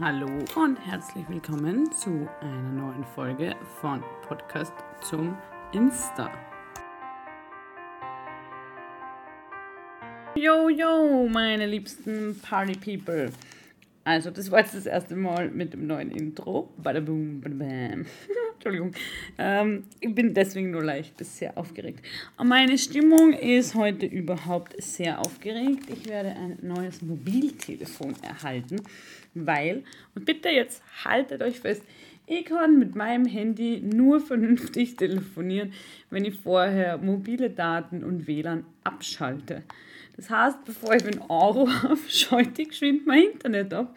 Hallo und herzlich willkommen zu einer neuen Folge von Podcast zum Insta. Yo, yo, meine liebsten Party People. Also, das war jetzt das erste Mal mit dem neuen Intro. Badaboom, badabam. Entschuldigung. Ähm, ich bin deswegen nur leicht bis sehr aufgeregt. Meine Stimmung ist heute überhaupt sehr aufgeregt. Ich werde ein neues Mobiltelefon erhalten, weil, und bitte jetzt haltet euch fest, ich kann mit meinem Handy nur vernünftig telefonieren, wenn ich vorher mobile Daten und WLAN abschalte. Das heißt, bevor ich einen Euro schalte geschwind mein Internet ab,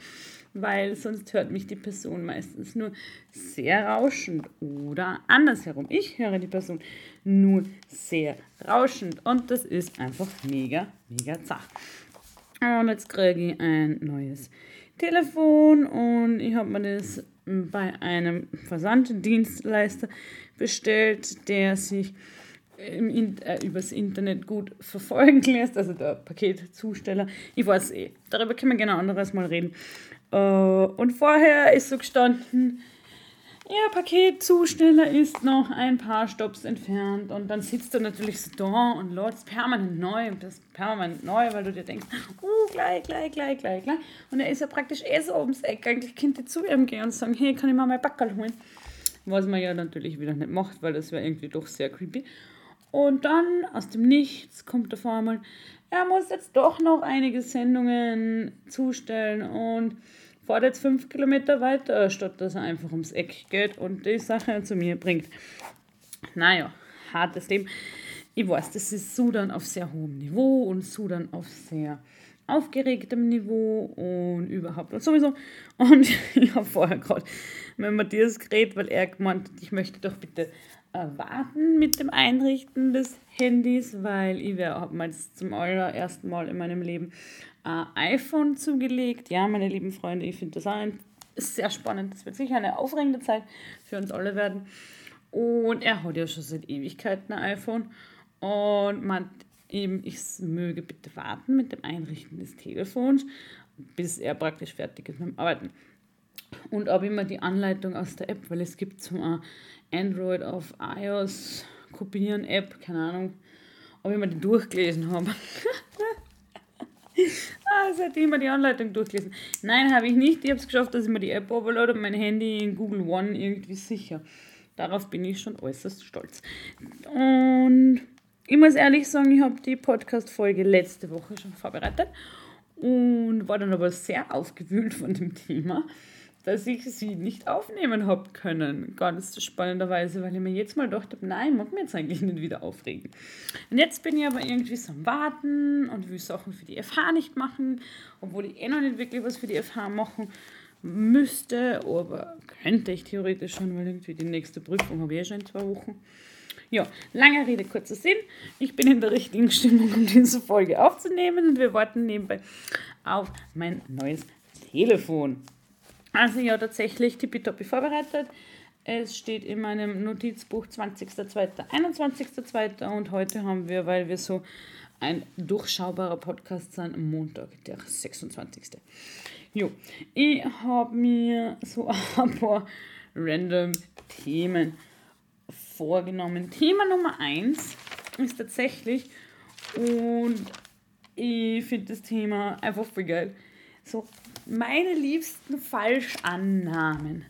weil sonst hört mich die Person meistens nur sehr rauschend oder andersherum. Ich höre die Person nur sehr rauschend und das ist einfach mega, mega zart. Und jetzt kriege ich ein neues Telefon und ich habe mir das bei einem Versanddienstleister bestellt, der sich im, äh, übers Internet gut verfolgen lässt, also der Paketzusteller. Ich weiß eh, darüber können wir gerne anderes mal reden. Äh, und vorher ist so gestanden, Ihr Paketzusteller ist noch ein paar Stops entfernt und dann sitzt du natürlich so da und lädst permanent neu das permanent neu, weil du dir denkst, uh, gleich, gleich, gleich, gleich, gleich. Und er ist ja praktisch eh so ums Eck. Eigentlich könnte ich zu ihm gehen und sagen, hey, kann ich mal mein Backerl holen? Was man ja natürlich wieder nicht macht, weil das wäre irgendwie doch sehr creepy. Und dann aus dem Nichts kommt auf einmal, er muss jetzt doch noch einige Sendungen zustellen und fährt jetzt fünf Kilometer weiter, statt dass er einfach ums Eck geht und die Sache zu mir bringt. Naja, hartes Leben. Ich weiß, das ist Sudan auf sehr hohem Niveau und Sudan auf sehr aufgeregtem Niveau und überhaupt und sowieso. Und ich habe vorher gerade mit Matthias geredet, weil er gemeint hat, ich möchte doch bitte warten mit dem Einrichten des Handys, weil ich habe zum allerersten Mal in meinem Leben ein iPhone zugelegt. Ja, meine lieben Freunde, ich finde das auch sehr spannend. Das wird sicher eine aufregende Zeit für uns alle werden. Und er hat ja schon seit Ewigkeiten ein iPhone und meint eben, ich möge bitte warten mit dem Einrichten des Telefons, bis er praktisch fertig ist mit dem Arbeiten. Und ob ich mir die Anleitung aus der App, weil es gibt zum Android auf iOS kopieren App, keine Ahnung, ob ich mir die durchgelesen habe. ah, seitdem mir die Anleitung durchgelesen. Nein, habe ich nicht. Ich habe es geschafft, dass ich mir die App overload und mein Handy in Google One irgendwie sicher. Darauf bin ich schon äußerst stolz. Und ich muss ehrlich sagen, ich habe die Podcast-Folge letzte Woche schon vorbereitet und war dann aber sehr aufgewühlt von dem Thema dass ich sie nicht aufnehmen habe können. Ganz spannenderweise, weil ich mir jetzt mal gedacht habe, nein, mag mir jetzt eigentlich nicht wieder aufregen. Und jetzt bin ich aber irgendwie so am Warten und will Sachen für die FH nicht machen, obwohl ich eh noch nicht wirklich was für die FH machen müsste, aber könnte ich theoretisch schon, weil irgendwie die nächste Prüfung habe ich eh schon in zwei Wochen. Ja, lange Rede, kurzer Sinn. Ich bin in der richtigen Stimmung, um diese Folge aufzunehmen und wir warten nebenbei auf mein neues Telefon. Also ja, tatsächlich tippitoppi vorbereitet. Es steht in meinem Notizbuch 20.02., 21.02. und heute haben wir, weil wir so ein durchschaubarer Podcast sind, Montag, der 26. Jo, ich habe mir so ein paar random Themen vorgenommen. Thema Nummer 1 ist tatsächlich, und ich finde das Thema einfach voll geil, so meine liebsten Falschannahmen.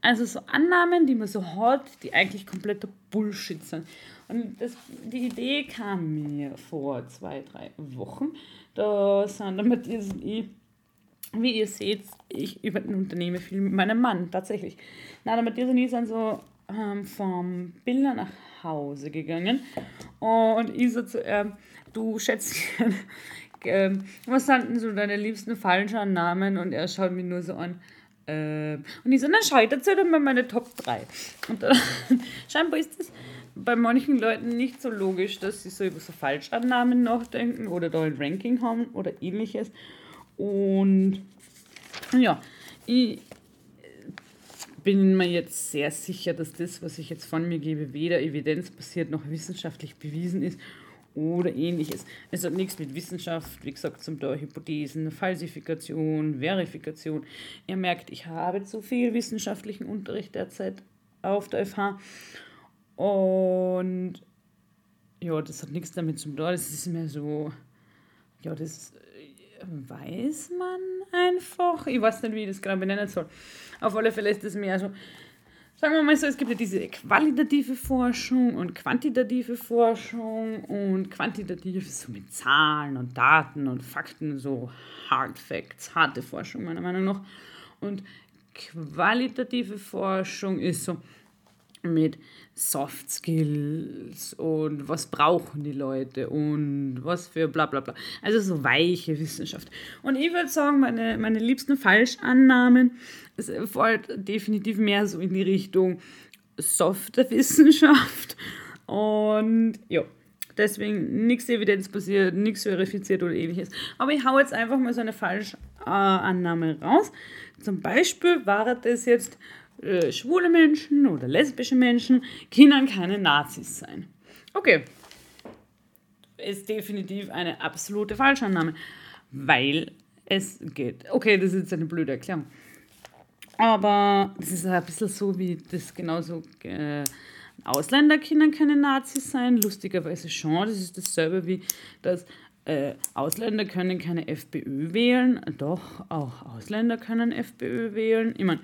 Also so Annahmen, die man so hat, die eigentlich kompletter Bullshit sind. Und das, die Idee kam mir vor zwei, drei Wochen. Da sind der Matthias und ich, wie ihr seht, ich unternehme viel mit meinem Mann, tatsächlich. Na, der Matthias und ich sind so ähm, vom Biller nach Hause gegangen. Und ich so zu ihm, du schätzt ähm, was sind denn so deine liebsten Falschannahmen? Und er schaut mich nur so an. Ähm, und ich so, dann schau ich dazu dann mal meine Top 3. Und dann, scheinbar ist das bei manchen Leuten nicht so logisch, dass sie so über so Falschannahmen nachdenken oder da ein Ranking haben oder ähnliches. Und ja, ich bin mir jetzt sehr sicher, dass das, was ich jetzt von mir gebe, weder evidenzbasiert noch wissenschaftlich bewiesen ist oder ähnliches. Es hat nichts mit Wissenschaft, wie gesagt, zum Teil Hypothesen, Falsifikation, Verifikation. Ihr merkt, ich habe zu viel wissenschaftlichen Unterricht derzeit auf der FH. Und ja, das hat nichts damit zu tun. Das ist mehr so, ja, das weiß man einfach. Ich weiß nicht, wie ich das genau benennen soll. Auf alle Fälle ist das mehr so, sagen wir mal so, es gibt ja diese qualitative Forschung und quantitative Forschung und quantitativ so mit Zahlen und Daten und Fakten, so Hard Facts, harte Forschung meiner Meinung nach. Und qualitative Forschung ist so, mit Soft Skills und was brauchen die Leute und was für bla bla bla. Also so weiche Wissenschaft. Und ich würde sagen, meine, meine liebsten Falschannahmen es folgt definitiv mehr so in die Richtung softe Wissenschaft. Und ja, deswegen nichts evidenzbasiert, nichts verifiziert oder ähnliches. Aber ich hau jetzt einfach mal so eine Falschannahme raus. Zum Beispiel war das jetzt äh, schwule Menschen oder lesbische Menschen können keine Nazis sein. Okay. Ist definitiv eine absolute Falschannahme, weil es geht. Okay, das ist jetzt eine blöde Erklärung. Aber das ist ein bisschen so, wie das genauso. Äh, Ausländer können keine Nazis sein, lustigerweise schon. Das ist dasselbe wie das. Äh, Ausländer können keine FPÖ wählen. Doch, auch Ausländer können FPÖ wählen. Ich meine,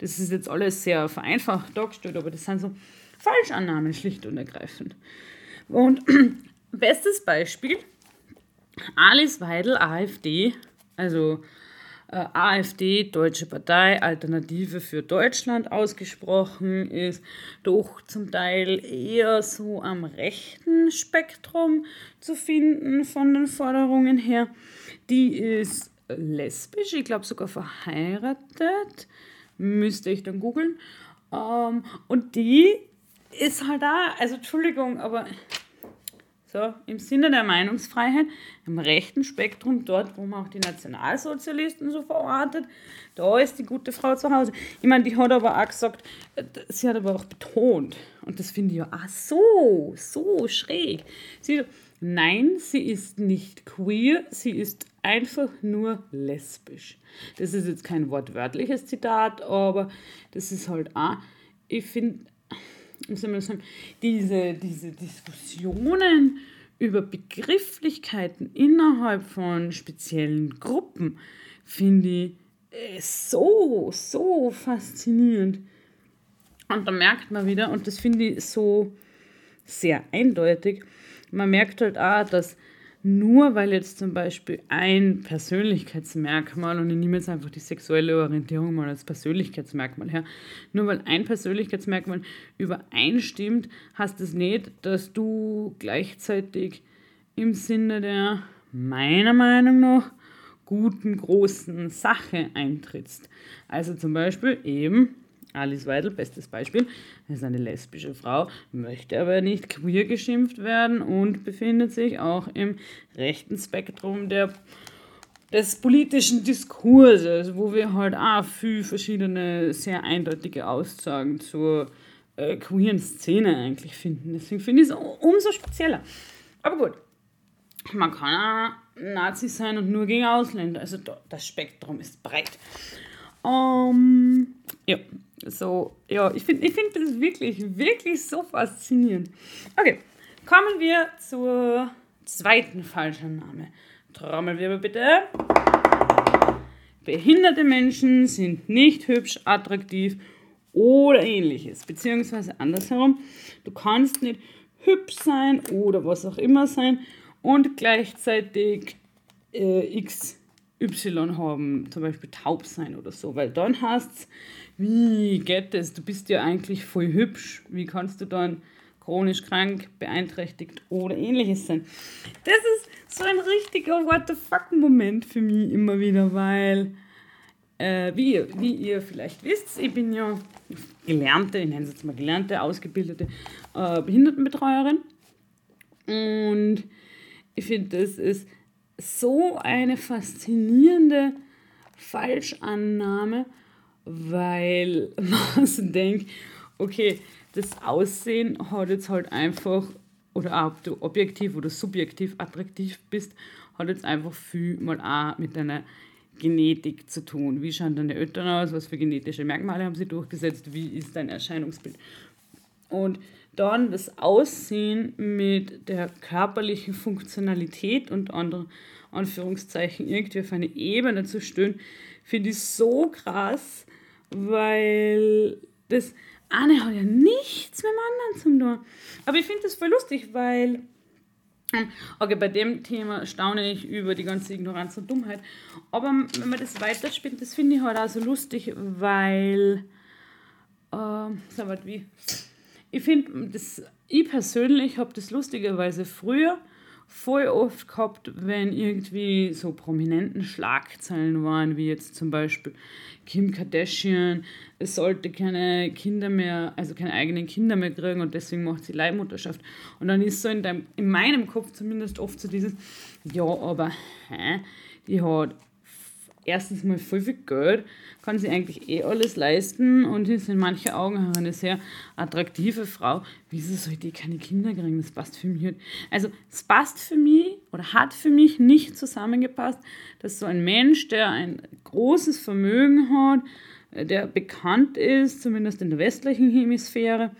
das ist jetzt alles sehr vereinfacht dargestellt, aber das sind so Falschannahmen schlicht und ergreifend. Und bestes Beispiel, Alice Weidel, AfD, also äh, AfD, Deutsche Partei, Alternative für Deutschland ausgesprochen, ist doch zum Teil eher so am rechten Spektrum zu finden von den Forderungen her. Die ist lesbisch, ich glaube sogar verheiratet, müsste ich dann googeln. Ähm, und die ist halt da, also Entschuldigung, aber so im Sinne der Meinungsfreiheit, im rechten Spektrum, dort, wo man auch die Nationalsozialisten so verortet, da ist die gute Frau zu Hause. Ich meine, die hat aber auch gesagt, äh, sie hat aber auch betont, und das finde ich ja auch so, so schräg. Sie nein, sie ist nicht queer, sie ist einfach nur lesbisch. Das ist jetzt kein wortwörtliches Zitat, aber das ist halt auch, ich finde, wie soll man sagen, diese, diese Diskussionen über Begrifflichkeiten innerhalb von speziellen Gruppen finde ich äh, so, so faszinierend. Und da merkt man wieder, und das finde ich so sehr eindeutig, man merkt halt auch, dass nur weil jetzt zum Beispiel ein Persönlichkeitsmerkmal, und ich nehme jetzt einfach die sexuelle Orientierung mal als Persönlichkeitsmerkmal her, nur weil ein Persönlichkeitsmerkmal übereinstimmt, heißt es nicht, dass du gleichzeitig im Sinne der, meiner Meinung nach, guten, großen Sache eintrittst. Also zum Beispiel eben Alice Weidel, bestes Beispiel, ist eine lesbische Frau, möchte aber nicht queer geschimpft werden und befindet sich auch im rechten Spektrum der, des politischen Diskurses, wo wir halt auch viel verschiedene, sehr eindeutige Aussagen zur äh, queeren Szene eigentlich finden. Deswegen finde ich es umso spezieller. Aber gut, man kann auch Nazi sein und nur gegen Ausländer. Also das Spektrum ist breit. Ähm, ja, so, ja, ich finde ich find das wirklich, wirklich so faszinierend. Okay, kommen wir zur zweiten Falschannahme. Trommelwirbel bitte. Behinderte Menschen sind nicht hübsch, attraktiv oder ähnliches. Beziehungsweise andersherum, du kannst nicht hübsch sein oder was auch immer sein und gleichzeitig äh, XY haben, zum Beispiel taub sein oder so, weil dann hast es wie geht das? Du bist ja eigentlich voll hübsch. Wie kannst du dann chronisch krank, beeinträchtigt oder ähnliches sein? Das ist so ein richtiger What the fuck-Moment für mich immer wieder, weil, äh, wie, wie ihr vielleicht wisst, ich bin ja gelernte, ich nenne es jetzt mal gelernte, ausgebildete äh, Behindertenbetreuerin. Und ich finde, das ist so eine faszinierende Falschannahme, weil man denkt, okay, das Aussehen hat jetzt halt einfach oder ob du objektiv oder subjektiv attraktiv bist, hat jetzt einfach viel mal auch mit deiner Genetik zu tun. Wie schauen deine Eltern aus? Was für genetische Merkmale haben sie durchgesetzt? Wie ist dein Erscheinungsbild? Und dann das Aussehen mit der körperlichen Funktionalität und anderen Anführungszeichen irgendwie auf eine Ebene zu stellen, finde ich so krass, weil das eine hat ja nichts mit dem anderen zu tun. Aber ich finde das voll lustig, weil ähm, Okay, bei dem Thema staune ich über die ganze Ignoranz und Dummheit. Aber wenn man das weiterspielt, das finde ich halt auch so lustig, weil. Äh, sag mal, wie. Ich finde, ich persönlich habe das lustigerweise früher voll oft gehabt, wenn irgendwie so prominenten Schlagzeilen waren, wie jetzt zum Beispiel Kim Kardashian, es sollte keine Kinder mehr, also keine eigenen Kinder mehr kriegen und deswegen macht sie Leihmutterschaft. Und dann ist so in, deinem, in meinem Kopf zumindest oft so dieses, ja, aber hä, die hat erstens mal voll viel Geld, kann sie eigentlich eh alles leisten und ist in manchen Augen eine sehr attraktive Frau. Wieso soll die keine Kinder kriegen? Das passt für mich. Also, es passt für mich oder hat für mich nicht zusammengepasst, dass so ein Mensch, der ein großes Vermögen hat, der bekannt ist, zumindest in der westlichen Hemisphäre,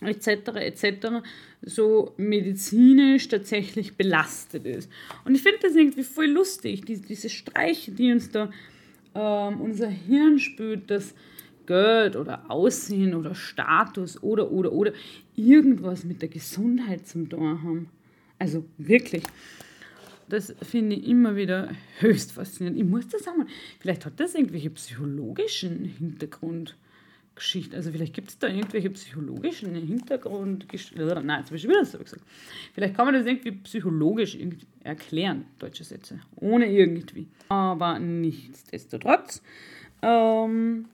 etc., etc., so medizinisch tatsächlich belastet ist. Und ich finde das irgendwie voll lustig, die, diese Streiche, die uns da ähm, unser Hirn spürt, dass Geld oder Aussehen oder Status oder, oder, oder irgendwas mit der Gesundheit zum tun haben. Also wirklich. Das finde ich immer wieder höchst faszinierend. Ich muss das sagen, vielleicht hat das irgendwelche psychologischen Hintergrund. Geschichte. Also vielleicht gibt es da irgendwelche psychologischen Hintergrundgeschichten. Nein, jetzt habe ich wieder so gesagt. Vielleicht kann man das irgendwie psychologisch irgendwie erklären, deutsche Sätze. Ohne irgendwie. Aber nichtsdestotrotz. Ähm,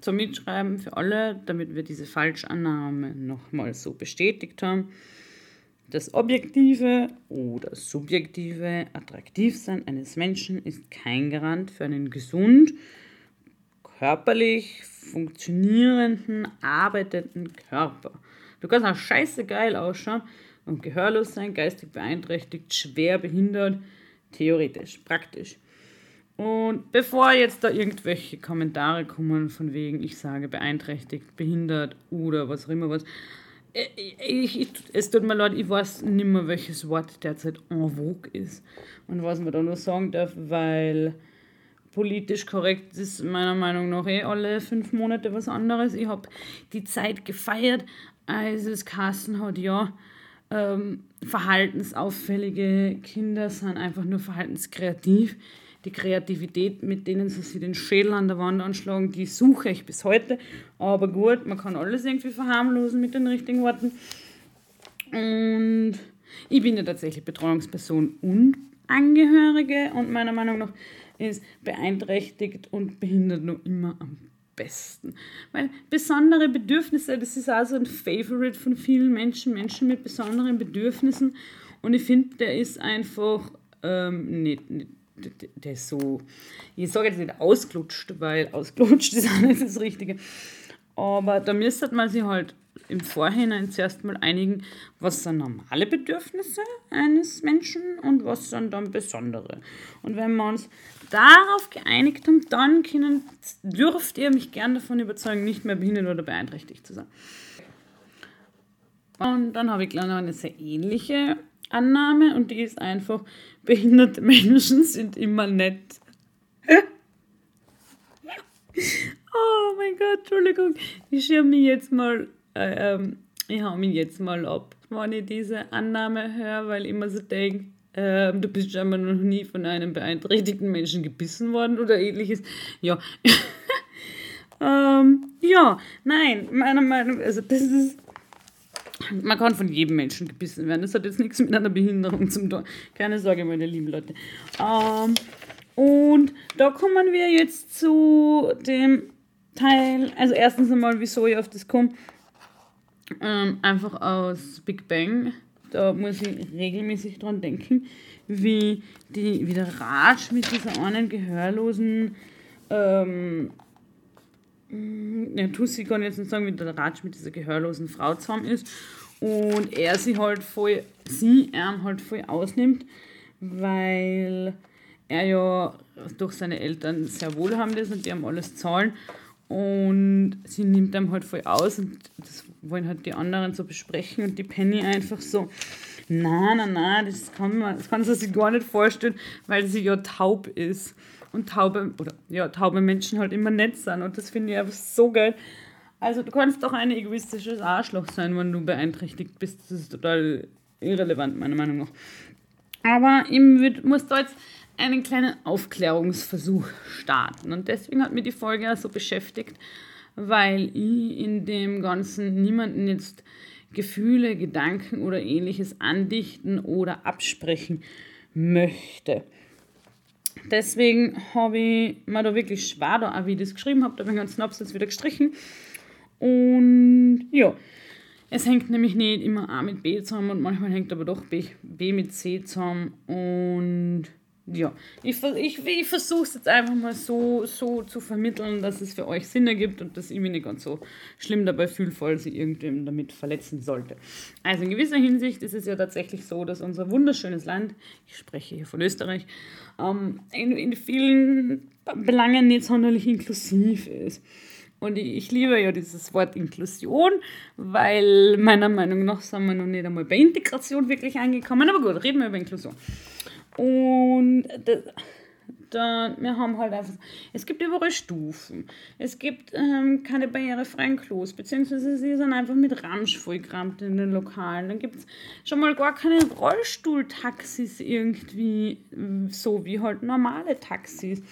zum Mitschreiben für alle, damit wir diese Falschannahme nochmal so bestätigt haben. Das objektive oder subjektive Attraktivsein eines Menschen ist kein Garant für einen gesund, körperlich funktionierenden, arbeitenden Körper. Du kannst auch scheiße geil ausschauen und gehörlos sein, geistig beeinträchtigt, schwer behindert, theoretisch, praktisch. Und bevor jetzt da irgendwelche Kommentare kommen von wegen, ich sage beeinträchtigt, behindert oder was auch immer was, äh, ich, ich, es tut mir leid, ich weiß nicht mehr, welches Wort derzeit en vogue ist und was man da nur sagen darf, weil politisch korrekt ist meiner Meinung nach eh alle fünf Monate was anderes. Ich habe die Zeit gefeiert, als es Kassen hat, ja, ähm, verhaltensauffällige Kinder sind einfach nur verhaltenskreativ. Die Kreativität, mit denen sie sich den Schädel an der Wand anschlagen, die suche ich bis heute. Aber gut, man kann alles irgendwie verharmlosen mit den richtigen Worten. Und ich bin ja tatsächlich Betreuungsperson und Angehörige und meiner Meinung nach ist beeinträchtigt und behindert noch immer am besten. Weil besondere Bedürfnisse, das ist also ein Favorite von vielen Menschen, Menschen mit besonderen Bedürfnissen. Und ich finde, der ist einfach ähm, nicht, nicht der ist so, ich sage jetzt nicht ausgelutscht, weil ausgelutscht ist nicht das Richtige. Aber da müsste man sich halt im Vorhinein zuerst mal einigen, was sind normale Bedürfnisse eines Menschen und was sind dann besondere. Und wenn wir uns darauf geeinigt haben, dann können, dürft ihr mich gern davon überzeugen, nicht mehr behindert oder beeinträchtigt zu sein. Und dann habe ich gleich noch eine sehr ähnliche Annahme und die ist einfach, behinderte Menschen sind immer nett. oh mein Gott, Entschuldigung. Ich schirme mich jetzt mal, ähm, ich hau mich jetzt mal ab, wenn ich diese Annahme höre, weil ich immer so denke, ähm, du bist scheinbar noch nie von einem beeinträchtigten Menschen gebissen worden oder ähnliches. Ja. ähm, ja, nein, meiner Meinung nach, also das ist. Man kann von jedem Menschen gebissen werden. Das hat jetzt nichts mit einer Behinderung zu tun. Keine Sorge, meine lieben Leute. Ähm, und da kommen wir jetzt zu dem Teil. Also, erstens einmal, wieso ich auf das komme. Ähm, einfach aus Big Bang da muss ich regelmäßig dran denken, wie, die, wie der Ratsch mit dieser einen gehörlosen, ähm, ja, Tussi kann jetzt nicht sagen, wie der Ratsch mit dieser gehörlosen Frau zusammen ist. Und er sie halt voll, sie er halt voll ausnimmt, weil er ja durch seine Eltern sehr wohlhabend ist und die haben alles zahlen. Und sie nimmt ihm halt voll aus und das wollen halt die anderen so besprechen und die Penny einfach so, na, na, na, das kann man, das kann sie sich gar nicht vorstellen, weil sie ja taub ist. Und taube, oder ja, taube Menschen halt immer nett sind. Und das finde ich einfach so geil. Also du kannst doch ein egoistisches Arschloch sein, wenn du beeinträchtigt bist. Das ist total irrelevant, meiner Meinung nach. Aber ich muss da jetzt einen kleinen Aufklärungsversuch starten. Und deswegen hat mir die Folge auch so beschäftigt, weil ich in dem Ganzen niemanden jetzt Gefühle, Gedanken oder ähnliches andichten oder absprechen möchte. Deswegen habe ich mir da wirklich schwer, auch wie ich das geschrieben habe, da habe ich den ganzen Absatz wieder gestrichen. Und ja, es hängt nämlich nicht immer A mit B zusammen und manchmal hängt aber doch B mit C zusammen. Und ja, ich, ich, ich versuche es jetzt einfach mal so, so zu vermitteln, dass es für euch Sinn ergibt und dass ich mich nicht ganz so schlimm dabei fühle, falls ich irgendwem damit verletzen sollte. Also in gewisser Hinsicht ist es ja tatsächlich so, dass unser wunderschönes Land, ich spreche hier von Österreich, ähm, in, in vielen Belangen nicht sonderlich inklusiv ist. Und ich, ich liebe ja dieses Wort Inklusion, weil meiner Meinung nach sind wir noch nicht einmal bei Integration wirklich angekommen. Aber gut, reden wir über Inklusion. Und das, wir haben halt einfach, es gibt überall Stufen. Es gibt ähm, keine barrierefreien Klos, beziehungsweise sie sind einfach mit Ramsch vollgerammt in den Lokalen. Dann gibt es schon mal gar keine Rollstuhltaxis irgendwie, so wie halt normale Taxis.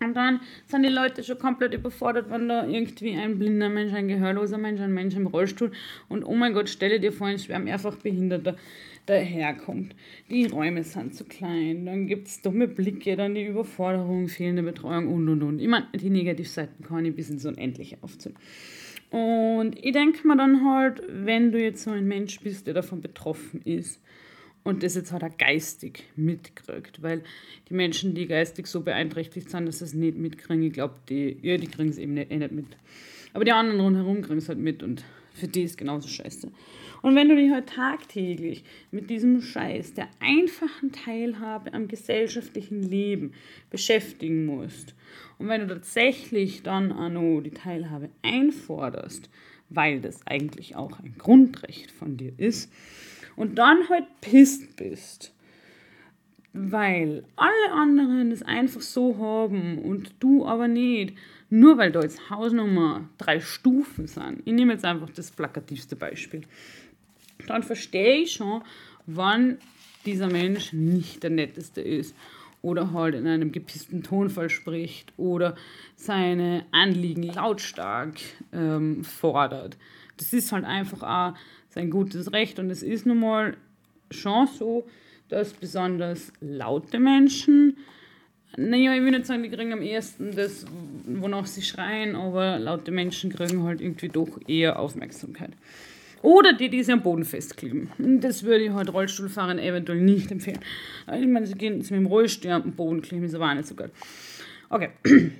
Und dann sind die Leute schon komplett überfordert, wenn da irgendwie ein blinder Mensch, ein gehörloser Mensch, ein Mensch im Rollstuhl und oh mein Gott, stelle dir vor, ein schwer mehrfach Behinderter daherkommt. Die Räume sind zu klein, dann gibt es dumme Blicke, dann die Überforderung, fehlende Betreuung und und und. Ich meine, die Negativseiten kann ich bis ins Unendliche aufzählen. Und ich denke mir dann halt, wenn du jetzt so ein Mensch bist, der davon betroffen ist, und das jetzt hat er geistig mitgekriegt, weil die Menschen, die geistig so beeinträchtigt sind, dass sie es nicht mitkriegen, ich glaube, die, ja, die kriegen es eben nicht, eh nicht mit. Aber die anderen rundherum kriegen es halt mit und für die ist genauso scheiße. Und wenn du dich halt tagtäglich mit diesem Scheiß der einfachen Teilhabe am gesellschaftlichen Leben beschäftigen musst und wenn du tatsächlich dann noch die Teilhabe einforderst, weil das eigentlich auch ein Grundrecht von dir ist, und dann halt pisst bist, weil alle anderen das einfach so haben und du aber nicht, nur weil da jetzt Hausnummer drei Stufen sind. Ich nehme jetzt einfach das plakativste Beispiel. Dann verstehe ich schon, wann dieser Mensch nicht der netteste ist oder halt in einem gepissten Tonfall spricht oder seine Anliegen lautstark ähm, fordert. Das ist halt einfach auch sein gutes Recht. Und es ist nun mal schon so, dass besonders laute Menschen, naja, ich will nicht sagen, die kriegen am ehesten das, wonach sie schreien, aber laute Menschen kriegen halt irgendwie doch eher Aufmerksamkeit. Oder die, die sich am Boden festkleben. Das würde ich halt Rollstuhlfahrern eventuell nicht empfehlen. Ich meine, sie gehen mit dem Rollstuhl am Boden kleben, ist aber auch nicht so geil. Okay.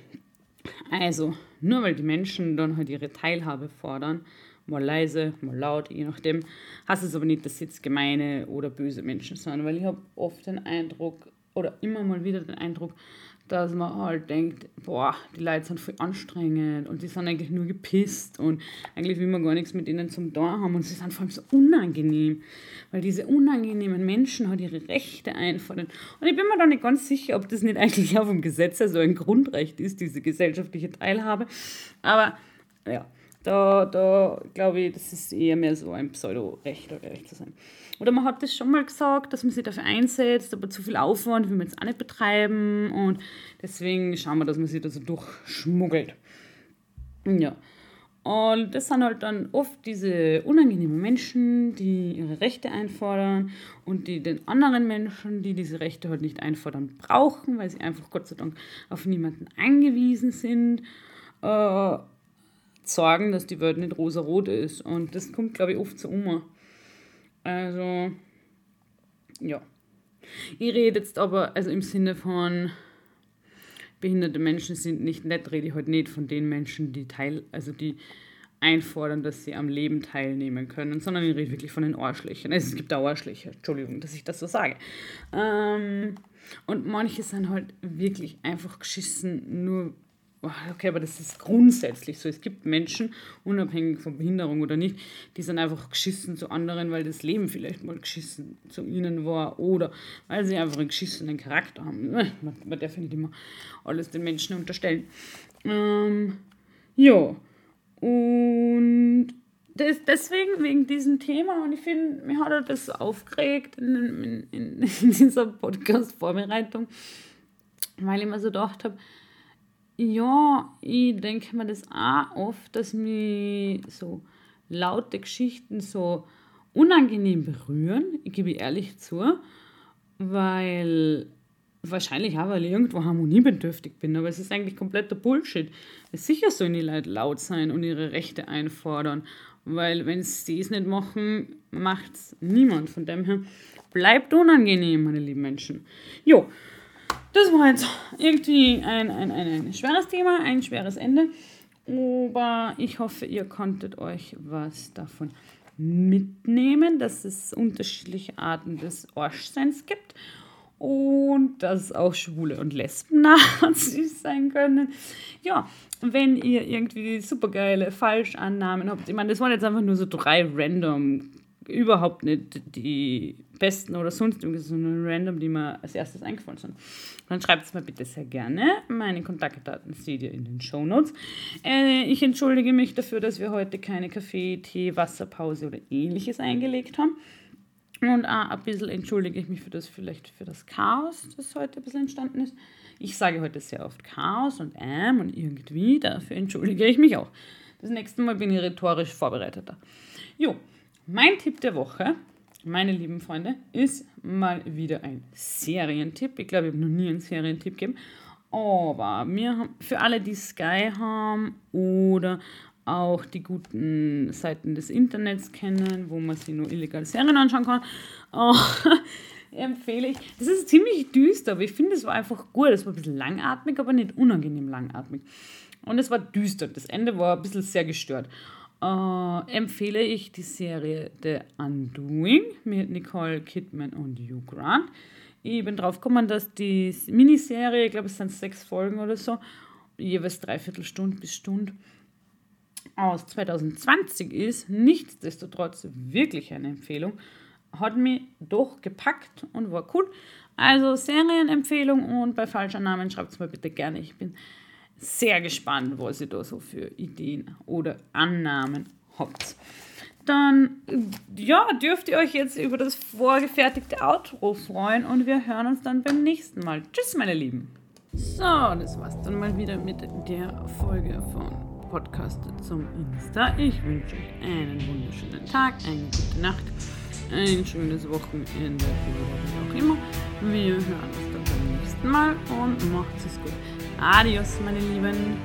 Also, nur weil die Menschen dann halt ihre Teilhabe fordern, mal leise, mal laut, je nachdem. Heißt es aber nicht, dass jetzt gemeine oder böse Menschen sind, weil ich habe oft den Eindruck, oder immer mal wieder den Eindruck, dass man halt denkt, boah, die Leute sind voll anstrengend und die sind eigentlich nur gepisst und eigentlich will man gar nichts mit ihnen zum Tor haben und sie sind vor allem so unangenehm, weil diese unangenehmen Menschen halt ihre Rechte einfordern. Und ich bin mir da nicht ganz sicher, ob das nicht eigentlich auch vom Gesetz so ein Grundrecht ist, diese gesellschaftliche Teilhabe. Aber ja, da, da glaube ich, das ist eher mehr so ein Pseudo-Recht, um ehrlich zu sein. Oder man hat das schon mal gesagt, dass man sich dafür einsetzt, aber zu viel Aufwand will man jetzt auch nicht betreiben und deswegen schauen wir, dass man sich da so durchschmuggelt. Ja. Und das sind halt dann oft diese unangenehmen Menschen, die ihre Rechte einfordern und die den anderen Menschen, die diese Rechte halt nicht einfordern, brauchen, weil sie einfach Gott sei Dank auf niemanden angewiesen sind. Äh, sorgen, dass die Welt nicht rosa-rot ist. Und das kommt, glaube ich, oft so um. Also, ja. Ich rede jetzt aber, also im Sinne von behinderte Menschen sind nicht nett, rede ich heute halt nicht von den Menschen, die teil, also die einfordern, dass sie am Leben teilnehmen können, sondern ich rede wirklich von den Arschlöchern. Also es gibt auch Arschlöcher, Entschuldigung, dass ich das so sage. Ähm, und manche sind halt wirklich einfach geschissen, nur okay, aber das ist grundsätzlich so. Es gibt Menschen, unabhängig von Behinderung oder nicht, die sind einfach geschissen zu anderen, weil das Leben vielleicht mal geschissen zu ihnen war oder weil sie einfach einen geschissenen Charakter haben. Man, man darf nicht immer alles den Menschen unterstellen. Ähm, ja, und das, deswegen, wegen diesem Thema, und ich finde, mir hat das aufgeregt in, in, in, in dieser Podcast-Vorbereitung, weil ich mir so gedacht habe, ja, ich denke mir das auch oft, dass mich so laute Geschichten so unangenehm berühren. Ich gebe ehrlich zu, weil wahrscheinlich auch, weil ich irgendwo harmoniebedürftig bin, aber es ist eigentlich kompletter Bullshit. Sicher sollen die Leute laut sein und ihre Rechte einfordern, weil wenn sie es nicht machen, macht es niemand. Von dem her bleibt unangenehm, meine lieben Menschen. Jo, das war jetzt irgendwie ein, ein, ein, ein schweres Thema, ein schweres Ende. Aber ich hoffe, ihr konntet euch was davon mitnehmen, dass es unterschiedliche Arten des Arschseins gibt und dass auch Schwule und Lesben Nazis sein können. Ja, wenn ihr irgendwie supergeile Falschannahmen habt, ich meine, das waren jetzt einfach nur so drei random überhaupt nicht die besten oder sonst irgendwas, sondern random, die mir als erstes eingefallen sind. Dann schreibt es mir bitte sehr gerne. Meine Kontaktdaten seht ihr in den Show Notes. Äh, ich entschuldige mich dafür, dass wir heute keine Kaffee, Tee, Wasserpause oder ähnliches eingelegt haben. Und auch ein bisschen entschuldige ich mich für das, vielleicht für das Chaos, das heute ein bisschen entstanden ist. Ich sage heute sehr oft Chaos und ähm und irgendwie, dafür entschuldige ich mich auch. Das nächste Mal bin ich rhetorisch vorbereiteter. Jo, mein Tipp der Woche, meine lieben Freunde, ist mal wieder ein Serientipp. Ich glaube, ich habe noch nie einen Serientipp gegeben. Aber wir haben, für alle, die Sky haben oder auch die guten Seiten des Internets kennen, wo man sich nur illegale Serien anschauen kann, oh, empfehle ich. Das ist ziemlich düster, aber ich finde, es war einfach gut. Es war ein bisschen langatmig, aber nicht unangenehm langatmig. Und es war düster. Das Ende war ein bisschen sehr gestört äh, empfehle ich die Serie The Undoing mit Nicole Kidman und Hugh Grant. Ich bin drauf gekommen, dass die Miniserie, ich glaube es sind sechs Folgen oder so, jeweils dreiviertel Stunde bis Stunde aus 2020 ist, nichtsdestotrotz wirklich eine Empfehlung. Hat mich doch gepackt und war cool. Also Serienempfehlung und bei falschen Namen schreibt es mir bitte gerne. Ich bin sehr gespannt, was ihr da so für Ideen oder Annahmen habt. Dann ja, dürft ihr euch jetzt über das vorgefertigte Outro freuen und wir hören uns dann beim nächsten Mal. Tschüss, meine Lieben. So, das war's dann mal wieder mit der Folge von Podcast zum Insta. Ich wünsche euch einen wunderschönen Tag, eine gute Nacht, ein schönes Wochenende wie auch immer. Wir hören uns dann beim nächsten Mal und macht es gut. Adios, meine Lieben.